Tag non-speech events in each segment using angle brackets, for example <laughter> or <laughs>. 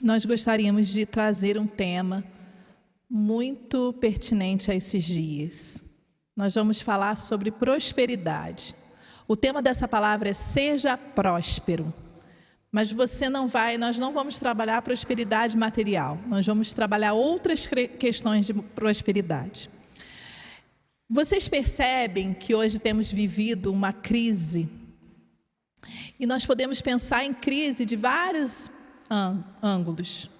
nós gostaríamos de trazer um tema muito pertinente a esses dias. Nós vamos falar sobre prosperidade. O tema dessa palavra é seja próspero. Mas você não vai, nós não vamos trabalhar prosperidade material. Nós vamos trabalhar outras questões de prosperidade. Vocês percebem que hoje temos vivido uma crise e nós podemos pensar em crise de vários ângulos: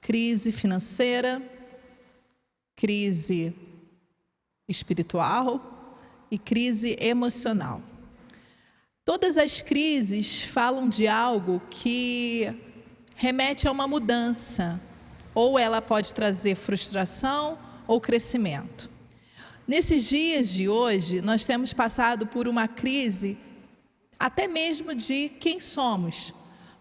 crise financeira, crise espiritual e crise emocional. Todas as crises falam de algo que remete a uma mudança, ou ela pode trazer frustração ou crescimento. Nesses dias de hoje, nós temos passado por uma crise até mesmo de quem somos,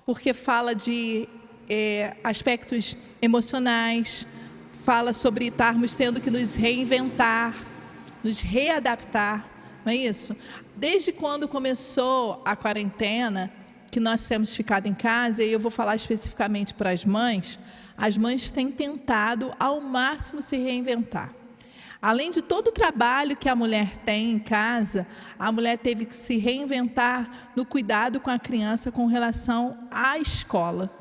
porque fala de é, aspectos emocionais, fala sobre estarmos tendo que nos reinventar, nos readaptar, não é isso? Desde quando começou a quarentena, que nós temos ficado em casa, e eu vou falar especificamente para as mães, as mães têm tentado ao máximo se reinventar. Além de todo o trabalho que a mulher tem em casa, a mulher teve que se reinventar no cuidado com a criança com relação à escola.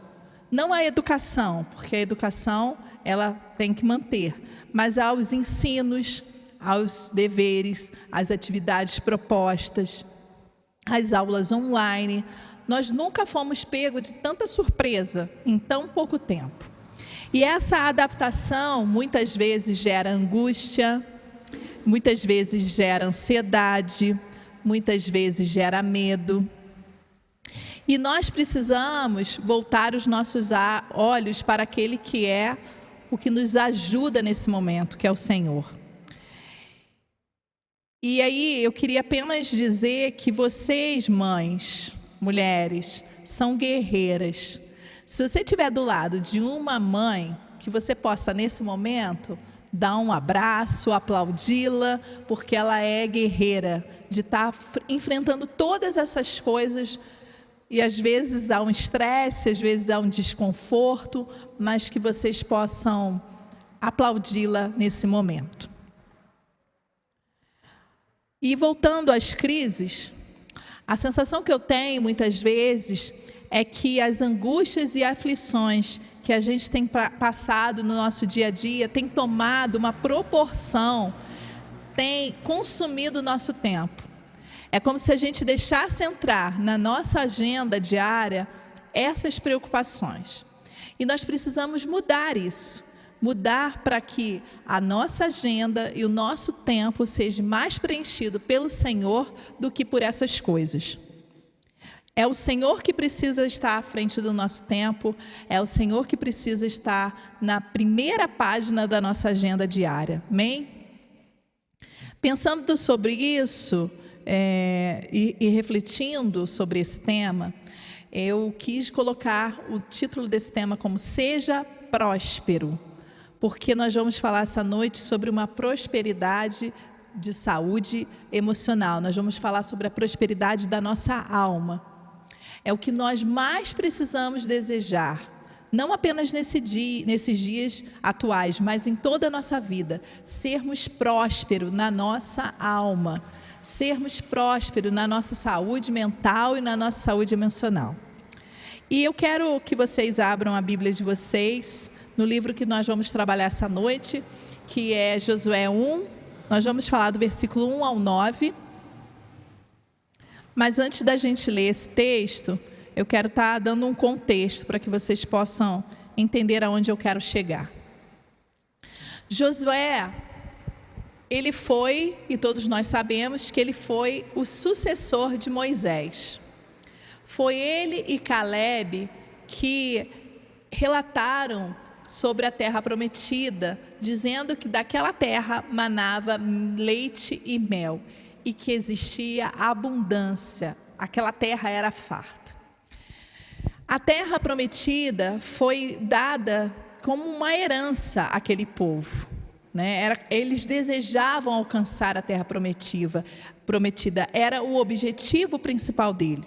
Não à educação, porque a educação ela tem que manter, mas aos ensinos, aos deveres, às atividades propostas, às aulas online. Nós nunca fomos pegos de tanta surpresa em tão pouco tempo. E essa adaptação muitas vezes gera angústia, muitas vezes gera ansiedade, muitas vezes gera medo. E nós precisamos voltar os nossos olhos para aquele que é o que nos ajuda nesse momento, que é o Senhor. E aí eu queria apenas dizer que vocês, mães, mulheres, são guerreiras. Se você estiver do lado de uma mãe, que você possa, nesse momento, dar um abraço, aplaudi-la, porque ela é guerreira, de estar tá enfrentando todas essas coisas. E às vezes há um estresse, às vezes há um desconforto, mas que vocês possam aplaudi-la nesse momento. E voltando às crises, a sensação que eu tenho muitas vezes é que as angústias e aflições que a gente tem passado no nosso dia a dia tem tomado uma proporção, tem consumido o nosso tempo. É como se a gente deixasse entrar na nossa agenda diária essas preocupações. E nós precisamos mudar isso. Mudar para que a nossa agenda e o nosso tempo seja mais preenchido pelo Senhor do que por essas coisas. É o Senhor que precisa estar à frente do nosso tempo, é o Senhor que precisa estar na primeira página da nossa agenda diária. Amém? Pensando sobre isso é, e, e refletindo sobre esse tema, eu quis colocar o título desse tema como Seja Próspero, porque nós vamos falar essa noite sobre uma prosperidade de saúde emocional. Nós vamos falar sobre a prosperidade da nossa alma. É o que nós mais precisamos desejar, não apenas nesse dia, nesses dias atuais, mas em toda a nossa vida, sermos prósperos na nossa alma, sermos prósperos na nossa saúde mental e na nossa saúde emocional. E eu quero que vocês abram a Bíblia de vocês no livro que nós vamos trabalhar essa noite, que é Josué 1. Nós vamos falar do versículo 1 ao 9. Mas antes da gente ler esse texto, eu quero estar tá dando um contexto para que vocês possam entender aonde eu quero chegar. Josué, ele foi, e todos nós sabemos que ele foi o sucessor de Moisés. Foi ele e Caleb que relataram sobre a terra prometida, dizendo que daquela terra manava leite e mel e que existia abundância, aquela terra era farta. A terra prometida foi dada como uma herança àquele povo. Né? Era, eles desejavam alcançar a terra prometida, prometida, era o objetivo principal dele,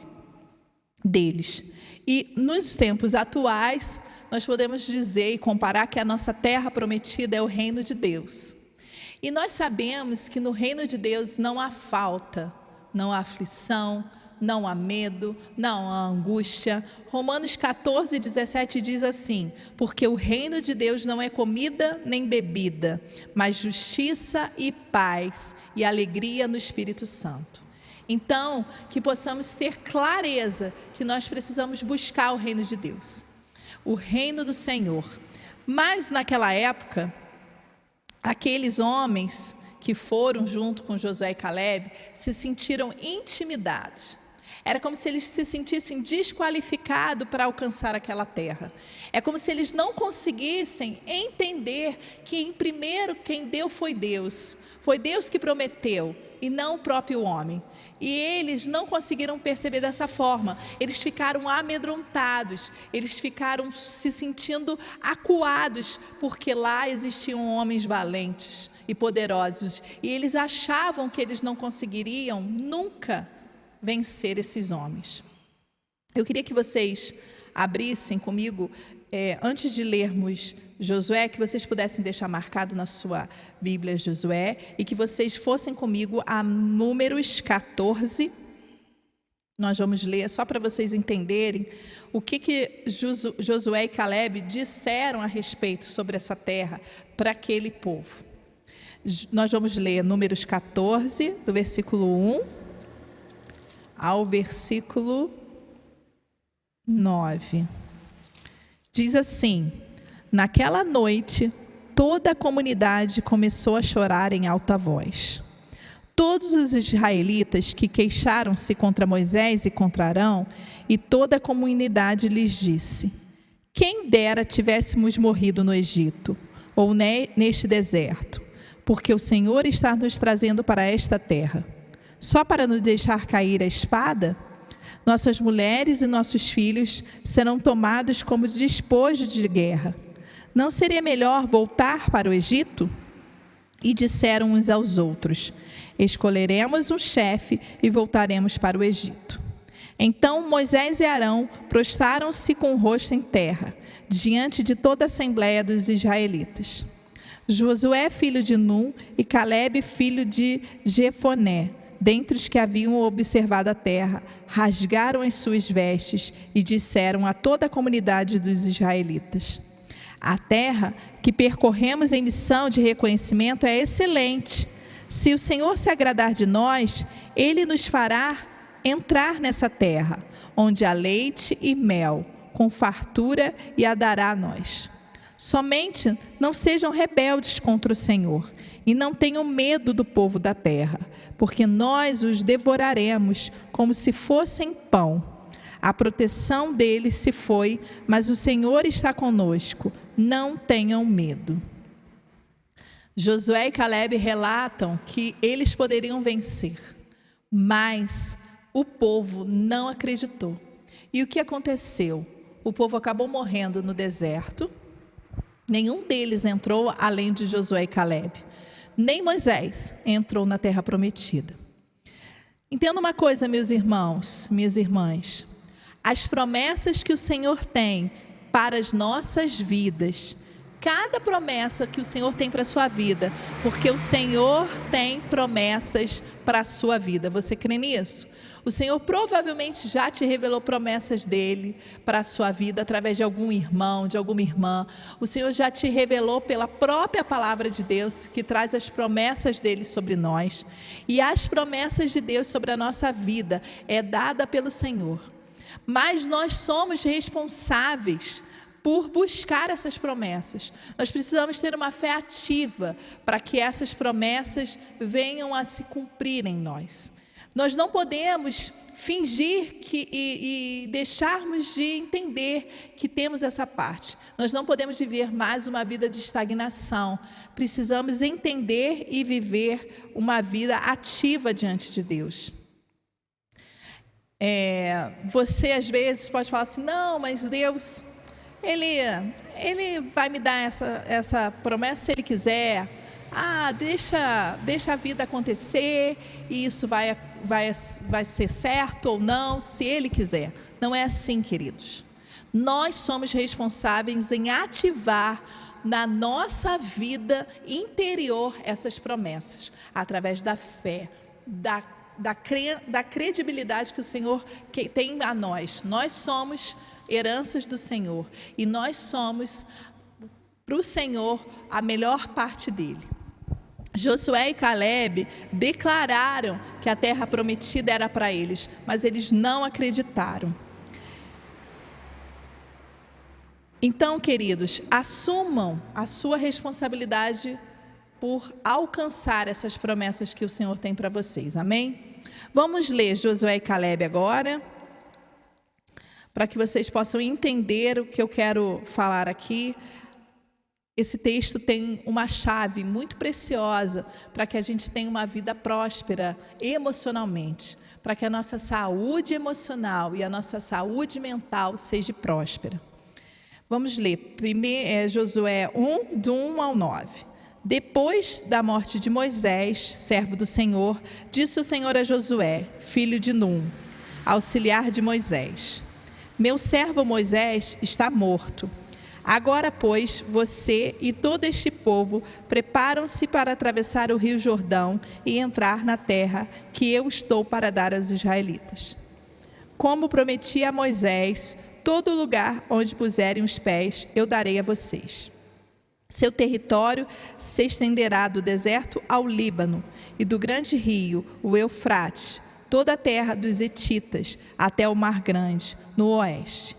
deles. E nos tempos atuais, nós podemos dizer e comparar que a nossa terra prometida é o reino de Deus. E nós sabemos que no reino de Deus não há falta, não há aflição, não há medo, não há angústia. Romanos 14, 17 diz assim: Porque o reino de Deus não é comida nem bebida, mas justiça e paz e alegria no Espírito Santo. Então, que possamos ter clareza que nós precisamos buscar o reino de Deus, o reino do Senhor. Mas naquela época, aqueles homens que foram junto com Josué e Caleb se sentiram intimidados. Era como se eles se sentissem desqualificados para alcançar aquela terra. É como se eles não conseguissem entender que, em primeiro, quem deu foi Deus. Foi Deus que prometeu e não o próprio homem. E eles não conseguiram perceber dessa forma. Eles ficaram amedrontados, eles ficaram se sentindo acuados, porque lá existiam homens valentes e poderosos. E eles achavam que eles não conseguiriam nunca vencer esses homens. Eu queria que vocês abrissem comigo, é, antes de lermos Josué, que vocês pudessem deixar marcado na sua Bíblia Josué e que vocês fossem comigo a Números 14. Nós vamos ler só para vocês entenderem o que, que Josué e Caleb disseram a respeito sobre essa terra para aquele povo. Nós vamos ler Números 14, do versículo 1 ao versículo 9. Diz assim: Naquela noite, toda a comunidade começou a chorar em alta voz. Todos os israelitas que queixaram-se contra Moisés e contra Arão, e toda a comunidade lhes disse: Quem dera tivéssemos morrido no Egito, ou neste deserto, porque o Senhor está nos trazendo para esta terra só para nos deixar cair a espada? Nossas mulheres e nossos filhos serão tomados como despojo de guerra. Não seria melhor voltar para o Egito? E disseram uns aos outros: Escolheremos um chefe e voltaremos para o Egito. Então Moisés e Arão prostaram-se com o rosto em terra, diante de toda a assembléia dos israelitas. Josué, filho de Num, e Caleb, filho de Jefoné, dentre os que haviam observado a terra, rasgaram as suas vestes e disseram a toda a comunidade dos israelitas: A terra que percorremos em missão de reconhecimento é excelente. Se o Senhor se agradar de nós, ele nos fará entrar nessa terra, onde há leite e mel, com fartura, e a dará a nós. Somente não sejam rebeldes contra o Senhor e não tenham medo do povo da terra, porque nós os devoraremos como se fossem pão. A proteção deles se foi, mas o Senhor está conosco. Não tenham medo. Josué e Caleb relatam que eles poderiam vencer, mas o povo não acreditou. E o que aconteceu? O povo acabou morrendo no deserto. Nenhum deles entrou além de Josué e Caleb nem Moisés entrou na terra prometida. Entenda uma coisa, meus irmãos, minhas irmãs. As promessas que o Senhor tem para as nossas vidas, cada promessa que o Senhor tem para a sua vida, porque o Senhor tem promessas para a sua vida. Você crê nisso? O Senhor provavelmente já te revelou promessas dele para a sua vida através de algum irmão, de alguma irmã. O Senhor já te revelou pela própria palavra de Deus, que traz as promessas dele sobre nós. E as promessas de Deus sobre a nossa vida é dada pelo Senhor. Mas nós somos responsáveis por buscar essas promessas. Nós precisamos ter uma fé ativa para que essas promessas venham a se cumprir em nós. Nós não podemos fingir que, e, e, deixarmos de entender que temos essa parte. Nós não podemos viver mais uma vida de estagnação. Precisamos entender e viver uma vida ativa diante de Deus. É, você às vezes pode falar assim: não, mas Deus, ele, ele vai me dar essa, essa promessa se Ele quiser ah, deixa, deixa a vida acontecer e isso vai, vai, vai ser certo ou não, se Ele quiser. Não é assim, queridos. Nós somos responsáveis em ativar na nossa vida interior essas promessas, através da fé, da, da, cre, da credibilidade que o Senhor tem a nós. Nós somos heranças do Senhor e nós somos para o Senhor a melhor parte dele. Josué e Caleb declararam que a terra prometida era para eles, mas eles não acreditaram. Então, queridos, assumam a sua responsabilidade por alcançar essas promessas que o Senhor tem para vocês. Amém? Vamos ler Josué e Caleb agora, para que vocês possam entender o que eu quero falar aqui. Esse texto tem uma chave muito preciosa para que a gente tenha uma vida próspera emocionalmente, para que a nossa saúde emocional e a nossa saúde mental seja próspera. Vamos ler primeiro, é, Josué 1, do 1 ao 9. Depois da morte de Moisés, servo do Senhor, disse o Senhor a Josué, filho de Num, auxiliar de Moisés: Meu servo Moisés está morto. Agora, pois, você e todo este povo preparam-se para atravessar o rio Jordão e entrar na terra que eu estou para dar aos israelitas. Como prometi a Moisés, Todo lugar onde puserem os pés, eu darei a vocês. Seu território se estenderá do deserto ao Líbano e do grande rio, o Eufrates, toda a terra dos Etitas, até o Mar Grande, no oeste.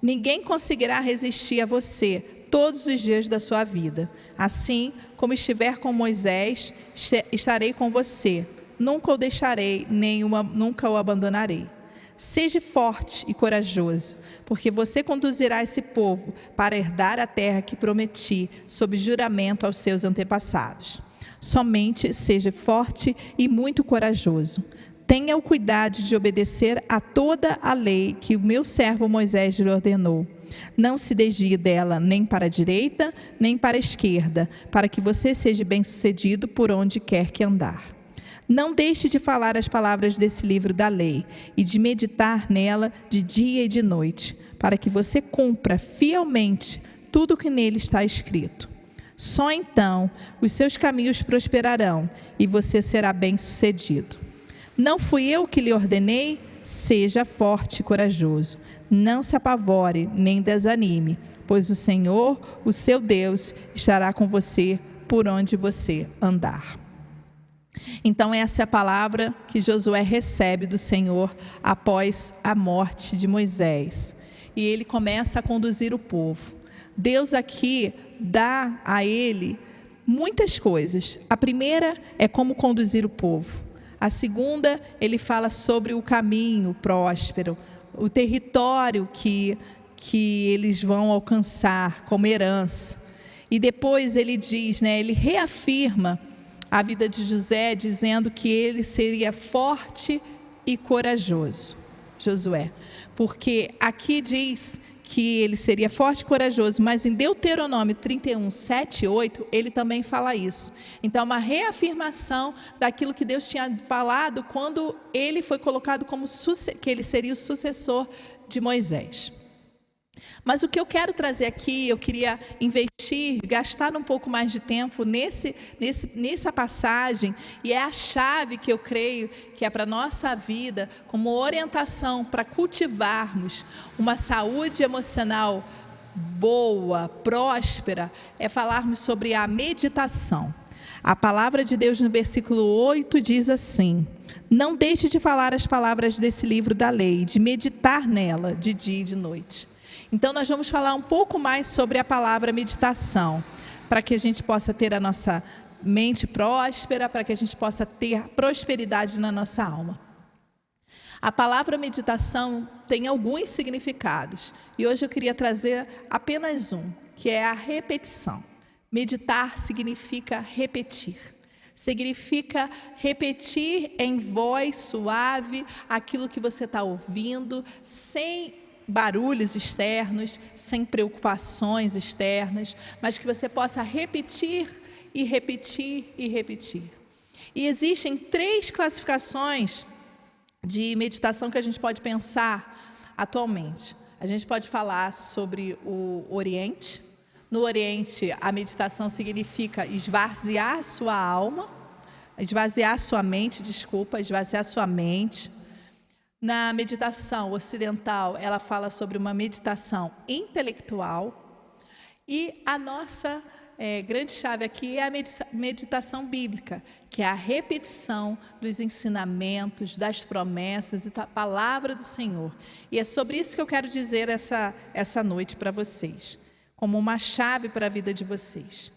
Ninguém conseguirá resistir a você todos os dias da sua vida. Assim como estiver com Moisés, estarei com você. Nunca o deixarei, nem uma, nunca o abandonarei. Seja forte e corajoso, porque você conduzirá esse povo para herdar a terra que prometi, sob juramento aos seus antepassados. Somente seja forte e muito corajoso. Tenha o cuidado de obedecer a toda a lei que o meu servo Moisés lhe ordenou. Não se desvie dela nem para a direita, nem para a esquerda, para que você seja bem-sucedido por onde quer que andar. Não deixe de falar as palavras desse livro da lei e de meditar nela de dia e de noite, para que você cumpra fielmente tudo o que nele está escrito. Só então os seus caminhos prosperarão e você será bem-sucedido. Não fui eu que lhe ordenei? Seja forte e corajoso. Não se apavore nem desanime, pois o Senhor, o seu Deus, estará com você por onde você andar. Então, essa é a palavra que Josué recebe do Senhor após a morte de Moisés. E ele começa a conduzir o povo. Deus aqui dá a ele muitas coisas. A primeira é como conduzir o povo. A segunda, ele fala sobre o caminho próspero, o território que, que eles vão alcançar como herança. E depois ele diz, né, ele reafirma a vida de José, dizendo que ele seria forte e corajoso. Josué, porque aqui diz que ele seria forte e corajoso, mas em Deuteronômio 31, 7 e 8, ele também fala isso. Então, uma reafirmação daquilo que Deus tinha falado quando ele foi colocado como que ele seria o sucessor de Moisés. Mas o que eu quero trazer aqui, eu queria investir, gastar um pouco mais de tempo nesse, nesse, nessa passagem, e é a chave que eu creio que é para a nossa vida, como orientação para cultivarmos uma saúde emocional boa, próspera, é falarmos sobre a meditação. A palavra de Deus no versículo 8 diz assim: Não deixe de falar as palavras desse livro da lei, de meditar nela de dia e de noite então, nós vamos falar um pouco mais sobre a palavra meditação, para que a gente possa ter a nossa mente próspera, para que a gente possa ter prosperidade na nossa alma. A palavra meditação tem alguns significados e hoje eu queria trazer apenas um, que é a repetição. Meditar significa repetir. Significa repetir em voz suave aquilo que você está ouvindo, sem barulhos externos, sem preocupações externas, mas que você possa repetir e repetir e repetir. E existem três classificações de meditação que a gente pode pensar atualmente. A gente pode falar sobre o Oriente. No Oriente, a meditação significa esvaziar sua alma, esvaziar sua mente, desculpa, esvaziar sua mente. Na meditação ocidental, ela fala sobre uma meditação intelectual. E a nossa é, grande chave aqui é a meditação bíblica, que é a repetição dos ensinamentos, das promessas e da palavra do Senhor. E é sobre isso que eu quero dizer essa, essa noite para vocês, como uma chave para a vida de vocês.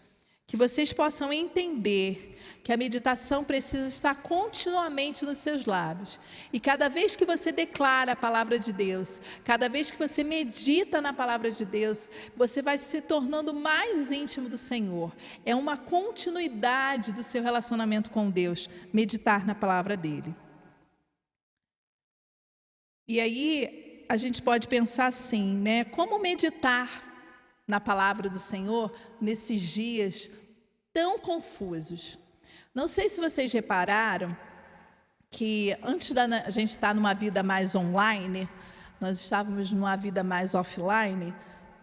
Que vocês possam entender que a meditação precisa estar continuamente nos seus lábios. E cada vez que você declara a palavra de Deus, cada vez que você medita na palavra de Deus, você vai se tornando mais íntimo do Senhor. É uma continuidade do seu relacionamento com Deus, meditar na palavra dele. E aí a gente pode pensar assim, né? Como meditar na palavra do Senhor nesses dias tão confusos? Não sei se vocês repararam que antes da gente estar numa vida mais online, nós estávamos numa vida mais offline.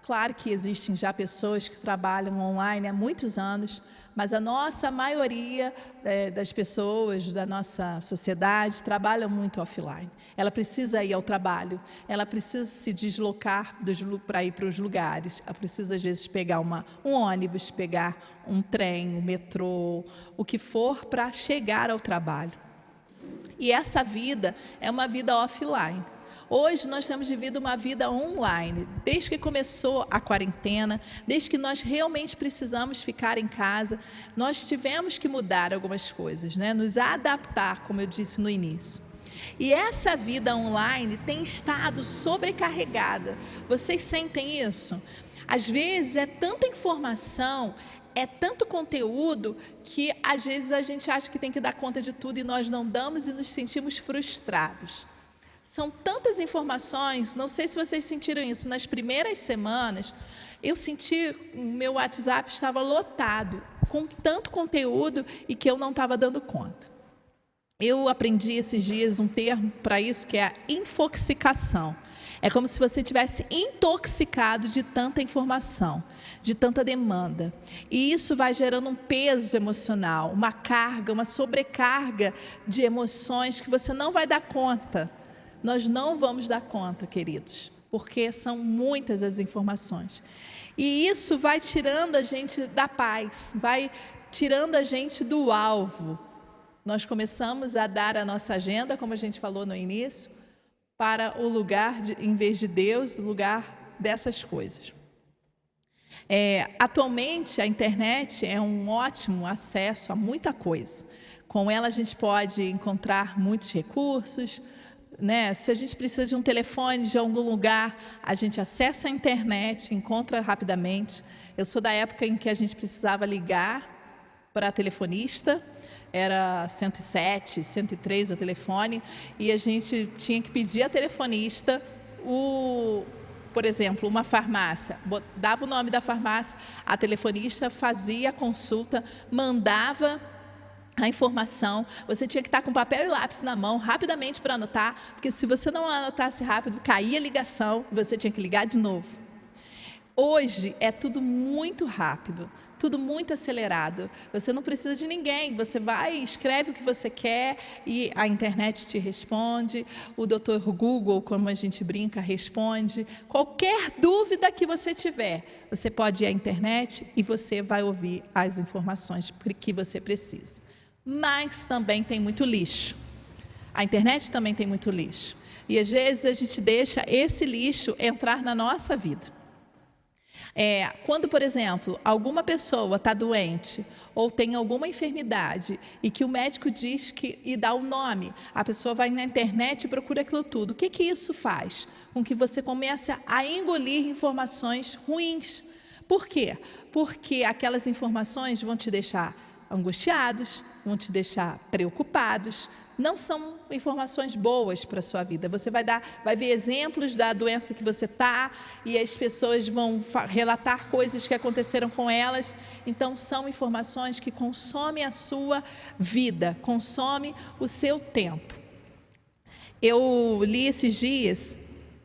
Claro que existem já pessoas que trabalham online há muitos anos, mas a nossa maioria é, das pessoas da nossa sociedade trabalham muito offline. Ela precisa ir ao trabalho, ela precisa se deslocar para ir para os lugares, ela precisa às vezes pegar uma, um ônibus, pegar um trem, um metrô, o que for para chegar ao trabalho. E essa vida é uma vida offline. Hoje nós temos vivido uma vida online, desde que começou a quarentena, desde que nós realmente precisamos ficar em casa, nós tivemos que mudar algumas coisas, né? nos adaptar, como eu disse no início. E essa vida online tem estado sobrecarregada. Vocês sentem isso? Às vezes é tanta informação, é tanto conteúdo que às vezes a gente acha que tem que dar conta de tudo e nós não damos e nos sentimos frustrados. São tantas informações, não sei se vocês sentiram isso, nas primeiras semanas, eu senti o meu WhatsApp estava lotado com tanto conteúdo e que eu não estava dando conta. Eu aprendi esses dias um termo para isso que é a infoxicação. É como se você tivesse intoxicado de tanta informação, de tanta demanda. E isso vai gerando um peso emocional, uma carga, uma sobrecarga de emoções que você não vai dar conta. Nós não vamos dar conta, queridos, porque são muitas as informações. E isso vai tirando a gente da paz, vai tirando a gente do alvo. Nós começamos a dar a nossa agenda, como a gente falou no início, para o lugar, de, em vez de Deus, o lugar dessas coisas. É, atualmente, a internet é um ótimo acesso a muita coisa. Com ela, a gente pode encontrar muitos recursos, né? Se a gente precisa de um telefone de algum lugar, a gente acessa a internet, encontra rapidamente. Eu sou da época em que a gente precisava ligar para a telefonista, era 107, 103 o telefone, e a gente tinha que pedir a telefonista o, por exemplo, uma farmácia, dava o nome da farmácia, a telefonista fazia a consulta, mandava a informação, você tinha que estar com papel e lápis na mão rapidamente para anotar, porque se você não anotasse rápido, caía a ligação você tinha que ligar de novo. Hoje é tudo muito rápido, tudo muito acelerado. Você não precisa de ninguém, você vai, escreve o que você quer e a internet te responde, o doutor Google, como a gente brinca, responde. Qualquer dúvida que você tiver, você pode ir à internet e você vai ouvir as informações que você precisa mas também tem muito lixo. A internet também tem muito lixo. E às vezes a gente deixa esse lixo entrar na nossa vida. É, quando, por exemplo, alguma pessoa está doente ou tem alguma enfermidade e que o médico diz que e dá o um nome, a pessoa vai na internet e procura aquilo tudo. O que, que isso faz? Com que você comece a engolir informações ruins. Por quê? Porque aquelas informações vão te deixar angustiados, vão te deixar preocupados. Não são informações boas para a sua vida. Você vai dar, vai ver exemplos da doença que você está e as pessoas vão relatar coisas que aconteceram com elas. Então são informações que consomem a sua vida, consomem o seu tempo. Eu li esses dias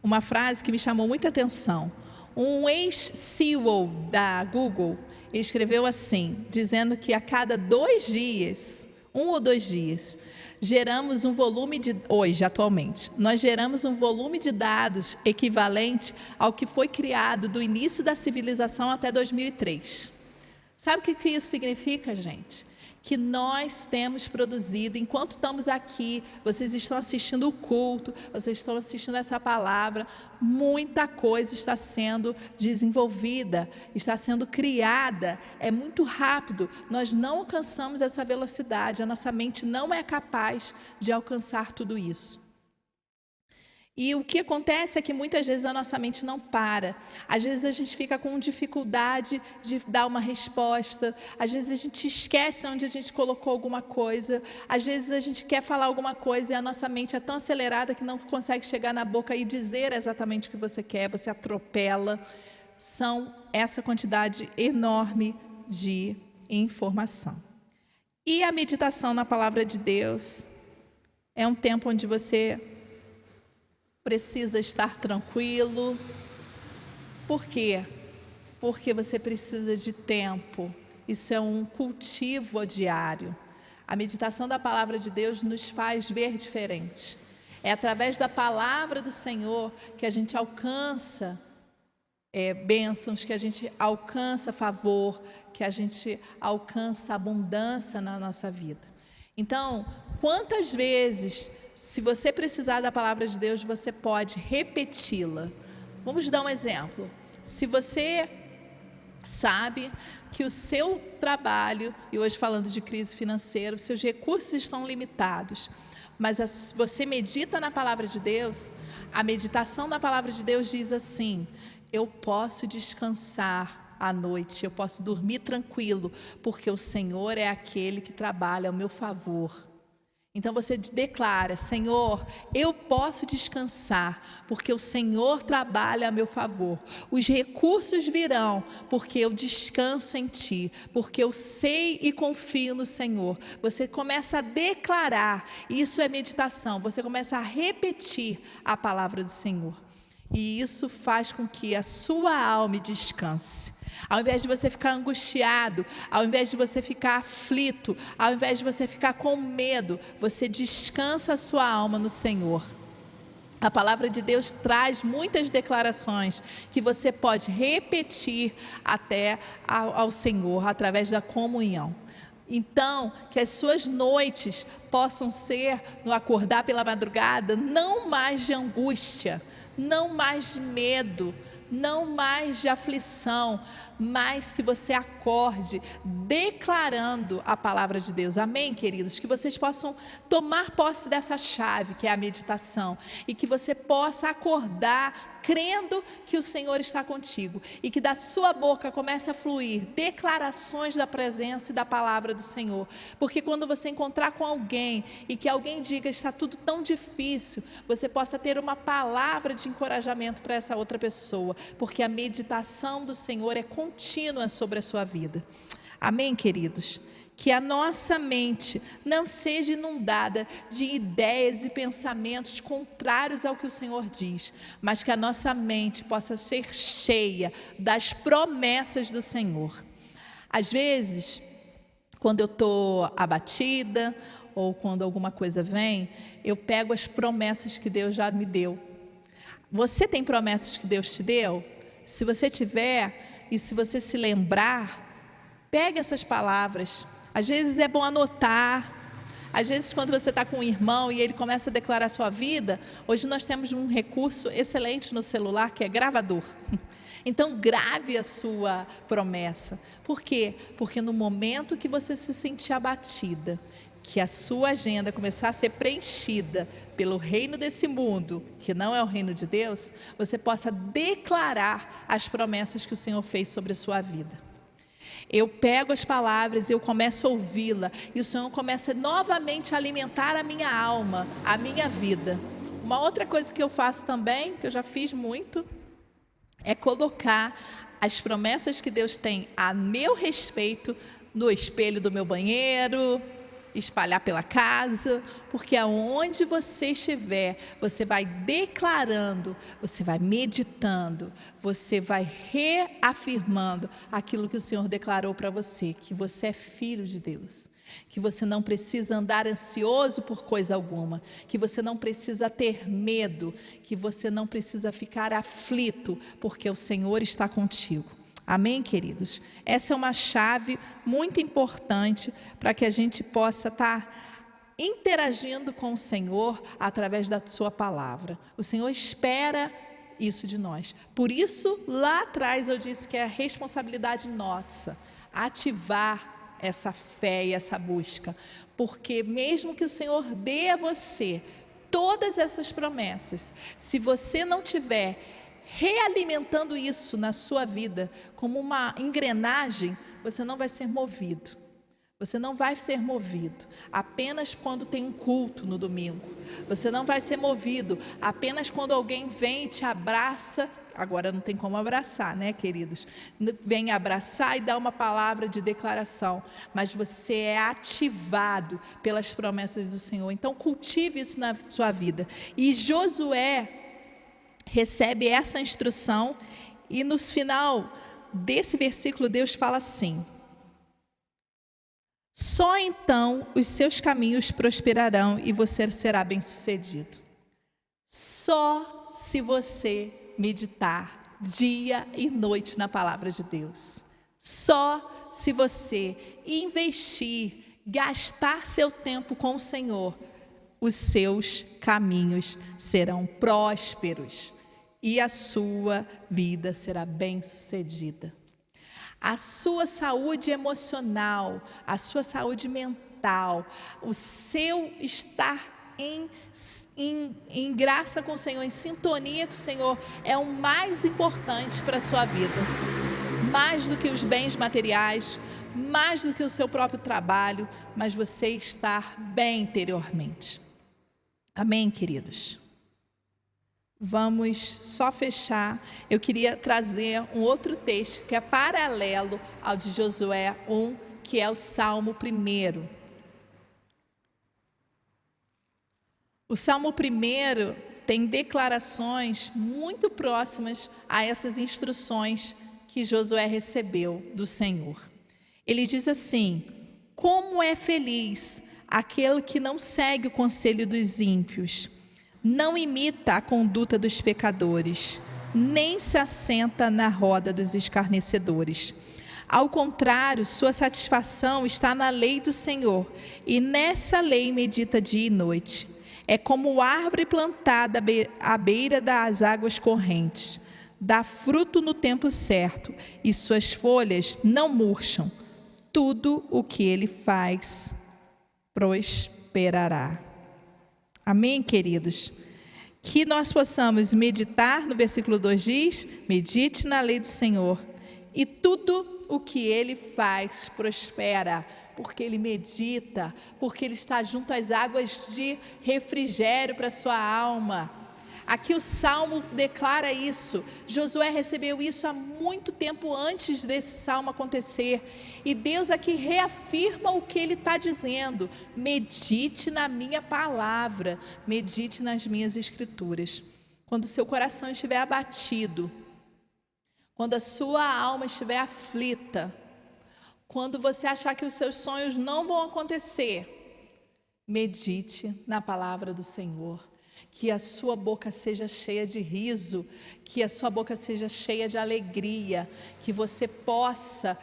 uma frase que me chamou muita atenção. Um ex-CEO da Google escreveu assim, dizendo que a cada dois dias, um ou dois dias, geramos um volume de hoje atualmente nós geramos um volume de dados equivalente ao que foi criado do início da civilização até 2003. Sabe o que isso significa, gente? Que nós temos produzido. Enquanto estamos aqui, vocês estão assistindo o culto, vocês estão assistindo essa palavra, muita coisa está sendo desenvolvida, está sendo criada. É muito rápido. Nós não alcançamos essa velocidade, a nossa mente não é capaz de alcançar tudo isso. E o que acontece é que muitas vezes a nossa mente não para. Às vezes a gente fica com dificuldade de dar uma resposta. Às vezes a gente esquece onde a gente colocou alguma coisa. Às vezes a gente quer falar alguma coisa e a nossa mente é tão acelerada que não consegue chegar na boca e dizer exatamente o que você quer. Você atropela. São essa quantidade enorme de informação. E a meditação na palavra de Deus é um tempo onde você precisa estar tranquilo. Por quê? Porque você precisa de tempo. Isso é um cultivo diário. A meditação da palavra de Deus nos faz ver diferente. É através da palavra do Senhor que a gente alcança é, bênçãos, que a gente alcança favor, que a gente alcança abundância na nossa vida. Então, quantas vezes se você precisar da palavra de Deus, você pode repeti-la. Vamos dar um exemplo. Se você sabe que o seu trabalho, e hoje falando de crise financeira, os seus recursos estão limitados, mas você medita na palavra de Deus, a meditação da palavra de Deus diz assim: eu posso descansar à noite, eu posso dormir tranquilo, porque o Senhor é aquele que trabalha ao meu favor. Então você declara: Senhor, eu posso descansar, porque o Senhor trabalha a meu favor. Os recursos virão, porque eu descanso em Ti, porque eu sei e confio no Senhor. Você começa a declarar, isso é meditação, você começa a repetir a palavra do Senhor. E isso faz com que a sua alma descanse. Ao invés de você ficar angustiado, ao invés de você ficar aflito, ao invés de você ficar com medo, você descansa a sua alma no Senhor. A palavra de Deus traz muitas declarações que você pode repetir até ao, Senhor através da comunhão. Então, que as suas noites possam ser, no acordar pela madrugada, não mais de angústia, não mais de medo, não mais de aflição, mas que você acorde declarando a palavra de Deus. Amém, queridos? Que vocês possam tomar posse dessa chave, que é a meditação, e que você possa acordar crendo que o Senhor está contigo e que da sua boca comece a fluir declarações da presença e da palavra do Senhor. Porque quando você encontrar com alguém e que alguém diga está tudo tão difícil, você possa ter uma palavra de encorajamento para essa outra pessoa, porque a meditação do Senhor é contínua sobre a sua vida. Amém, queridos? que a nossa mente não seja inundada de ideias e pensamentos contrários ao que o Senhor diz, mas que a nossa mente possa ser cheia das promessas do Senhor. Às vezes, quando eu estou abatida ou quando alguma coisa vem, eu pego as promessas que Deus já me deu. Você tem promessas que Deus te deu? Se você tiver e se você se lembrar, pegue essas palavras às vezes é bom anotar. Às vezes, quando você está com um irmão e ele começa a declarar a sua vida, hoje nós temos um recurso excelente no celular que é gravador. <laughs> Então, grave a sua promessa. Por quê? Porque no momento que você se sentir abatida, que a sua agenda começar a ser preenchida pelo reino desse mundo, que não é o reino de Deus, você possa declarar as promessas que o Senhor fez sobre a sua vida. Eu pego as palavras e eu começo a ouvi-la, e o Senhor começa novamente a alimentar a minha alma, a minha vida. Uma outra coisa que eu faço também, que eu já fiz muito, é colocar as promessas que Deus tem a meu respeito no espelho do meu banheiro, espalhar pela casa, porque aonde você estiver, você vai declarando, você vai meditando, você vai reafirmando aquilo que o Senhor declarou para você, que você é filho de Deus que você não precisa andar ansioso por coisa alguma, que você não precisa ter medo, que você não precisa ficar aflito, porque o Senhor está contigo. Amém, queridos? Essa é uma chave muito importante para que a gente possa estar interagindo com o Senhor através da Sua palavra. O Senhor espera isso de nós. Por isso, lá atrás eu disse que é a responsabilidade nossa ativar essa fé e essa busca, porque mesmo que o Senhor dê a você todas essas promessas, se você não tiver realimentando isso na sua vida como uma engrenagem, você não vai ser movido. Você não vai ser movido apenas quando tem um culto no domingo. Você não vai ser movido apenas quando alguém vem e te abraça agora não tem como abraçar, né, queridos? Vem abraçar e dar uma palavra de declaração, mas você é ativado pelas promessas do Senhor. Então, cultive isso na sua vida. E Josué recebe essa instrução, e no final desse versículo, Deus fala assim. Só então os seus caminhos prosperarão e você será bem-sucedido. Só se você meditar dia e noite na palavra de Deus. Só se você investir, gastar seu tempo com o Senhor, os seus caminhos serão prósperos e a sua vida será bem-sucedida. A sua saúde emocional, a sua saúde mental, o seu estar em, em, em graça com o Senhor, em sintonia com o Senhor, é o mais importante para a sua vida. Mais do que os bens materiais, mais do que o seu próprio trabalho, mas você estar bem interiormente. Amém, queridos? Vamos só fechar. Eu queria trazer um outro texto que é paralelo ao de Josué 1, que é o Salmo 1. O Salmo 1 tem declarações muito próximas a essas instruções que Josué recebeu do Senhor. Ele diz assim: Como é feliz aquele que não segue o conselho dos ímpios, não imita a conduta dos pecadores, nem se assenta na roda dos escarnecedores. Ao contrário, sua satisfação está na lei do Senhor, e nessa lei medita dia e noite. É como árvore plantada à beira das águas correntes. Dá fruto no tempo certo e suas folhas não murcham. Tudo o que ele faz prosperará. Amém, queridos? Que nós possamos meditar, no versículo 2 diz: medite na lei do Senhor, e tudo o que ele faz prospera porque ele medita, porque ele está junto às águas de refrigério para sua alma. Aqui o salmo declara isso. Josué recebeu isso há muito tempo antes desse salmo acontecer. E Deus aqui reafirma o que ele está dizendo: medite na minha palavra, medite nas minhas escrituras. Quando seu coração estiver abatido, quando a sua alma estiver aflita, quando você achar que os seus sonhos não vão acontecer, medite na palavra do Senhor. Que a sua boca seja cheia de riso, que a sua boca seja cheia de alegria, que você possa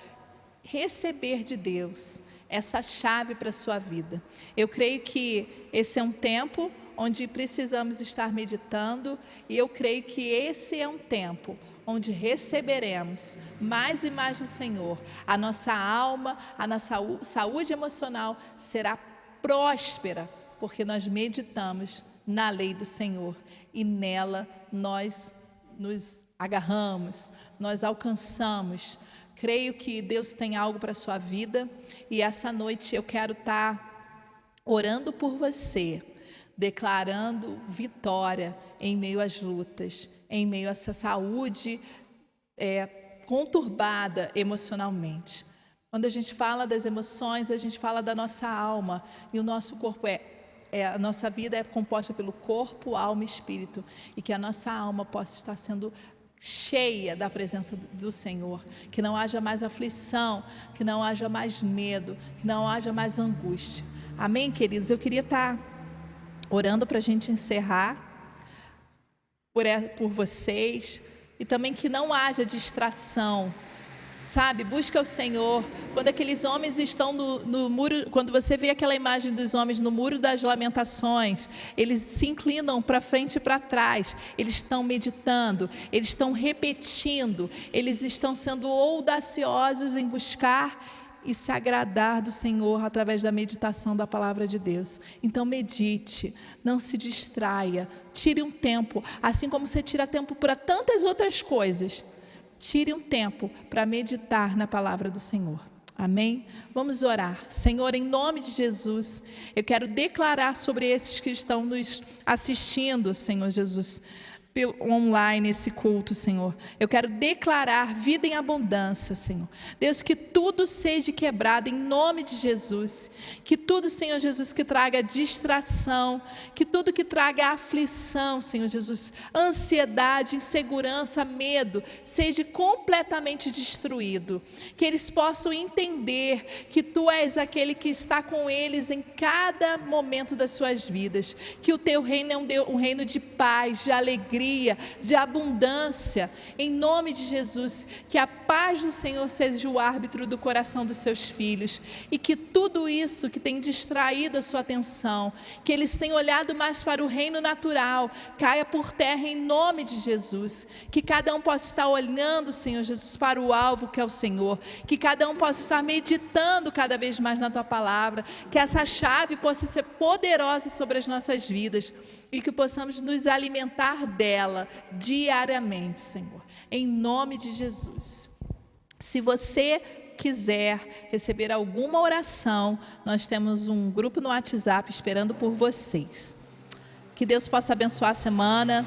receber de Deus essa chave para a sua vida. Eu creio que esse é um tempo onde precisamos estar meditando e eu creio que esse é um tempo onde receberemos mais e mais do Senhor. A nossa alma, a nossa saúde emocional será próspera, porque nós meditamos na lei do Senhor e nela nós nos agarramos, nós alcançamos. Creio que Deus tem algo para a sua vida e essa noite eu quero estar tá orando por você, declarando vitória em meio às lutas, em meio a essa saúde é, conturbada emocionalmente. Quando a gente fala das emoções, a gente fala da nossa alma e o nosso corpo é, é a nossa vida é composta pelo corpo, alma e espírito e que a nossa alma possa estar sendo cheia da presença do Senhor, que não haja mais aflição, que não haja mais medo, que não haja mais angústia. Amém, queridos? Eu queria estar orando para a gente encerrar por, por vocês e também que não haja distração sabe? Busca o Senhor. Quando aqueles homens estão no, no, muro, quando você vê aquela imagem dos homens no muro das lamentações, eles se inclinam para frente e para trás, eles estão meditando, eles estão repetindo, eles estão sendo audaciosos em buscar e se agradar do Senhor através da meditação da palavra de Deus. Então medite, não se distraia, tire um tempo, assim como você tira tempo para tantas outras coisas Tire um tempo para meditar na palavra do Senhor. Amém? Vamos orar. Senhor, em nome de Jesus, eu quero declarar sobre esses que estão nos assistindo, Senhor Jesus, online esse culto, Senhor. Eu quero declarar vida em abundância, Senhor. Deus, que tudo seja quebrado em nome de Jesus. Que tudo, Senhor Jesus, que traga distração, que tudo que traga aflição, Senhor Jesus, ansiedade, insegurança, medo, seja completamente destruído. Que eles possam entender que tu és aquele que está com eles em cada momento das suas vidas. Que o teu reino é um, reino de paz, de alegria alegria, de abundância. Em nome de Jesus, que a paz do Senhor seja o árbitro do coração dos seus filhos e que tudo isso que tem distraído a sua atenção, que eles têm olhado mais para o reino natural, caia por terra em nome de Jesus. Que cada um possa estar olhando, Senhor Jesus, para o alvo que é o Senhor. Que cada um possa estar meditando cada vez mais na tua palavra. Que essa chave possa ser poderosa sobre as nossas vidas e que possamos nos alimentar dela diariamente, Senhor, em nome de Jesus. Se você quiser receber alguma oração, nós temos um grupo no WhatsApp esperando por vocês. Que Deus possa abençoar a semana,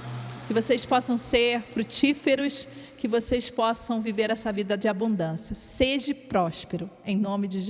que vocês possam ser frutíferos, que vocês possam viver essa vida de abundância. Seja próspero, em nome de Jesus.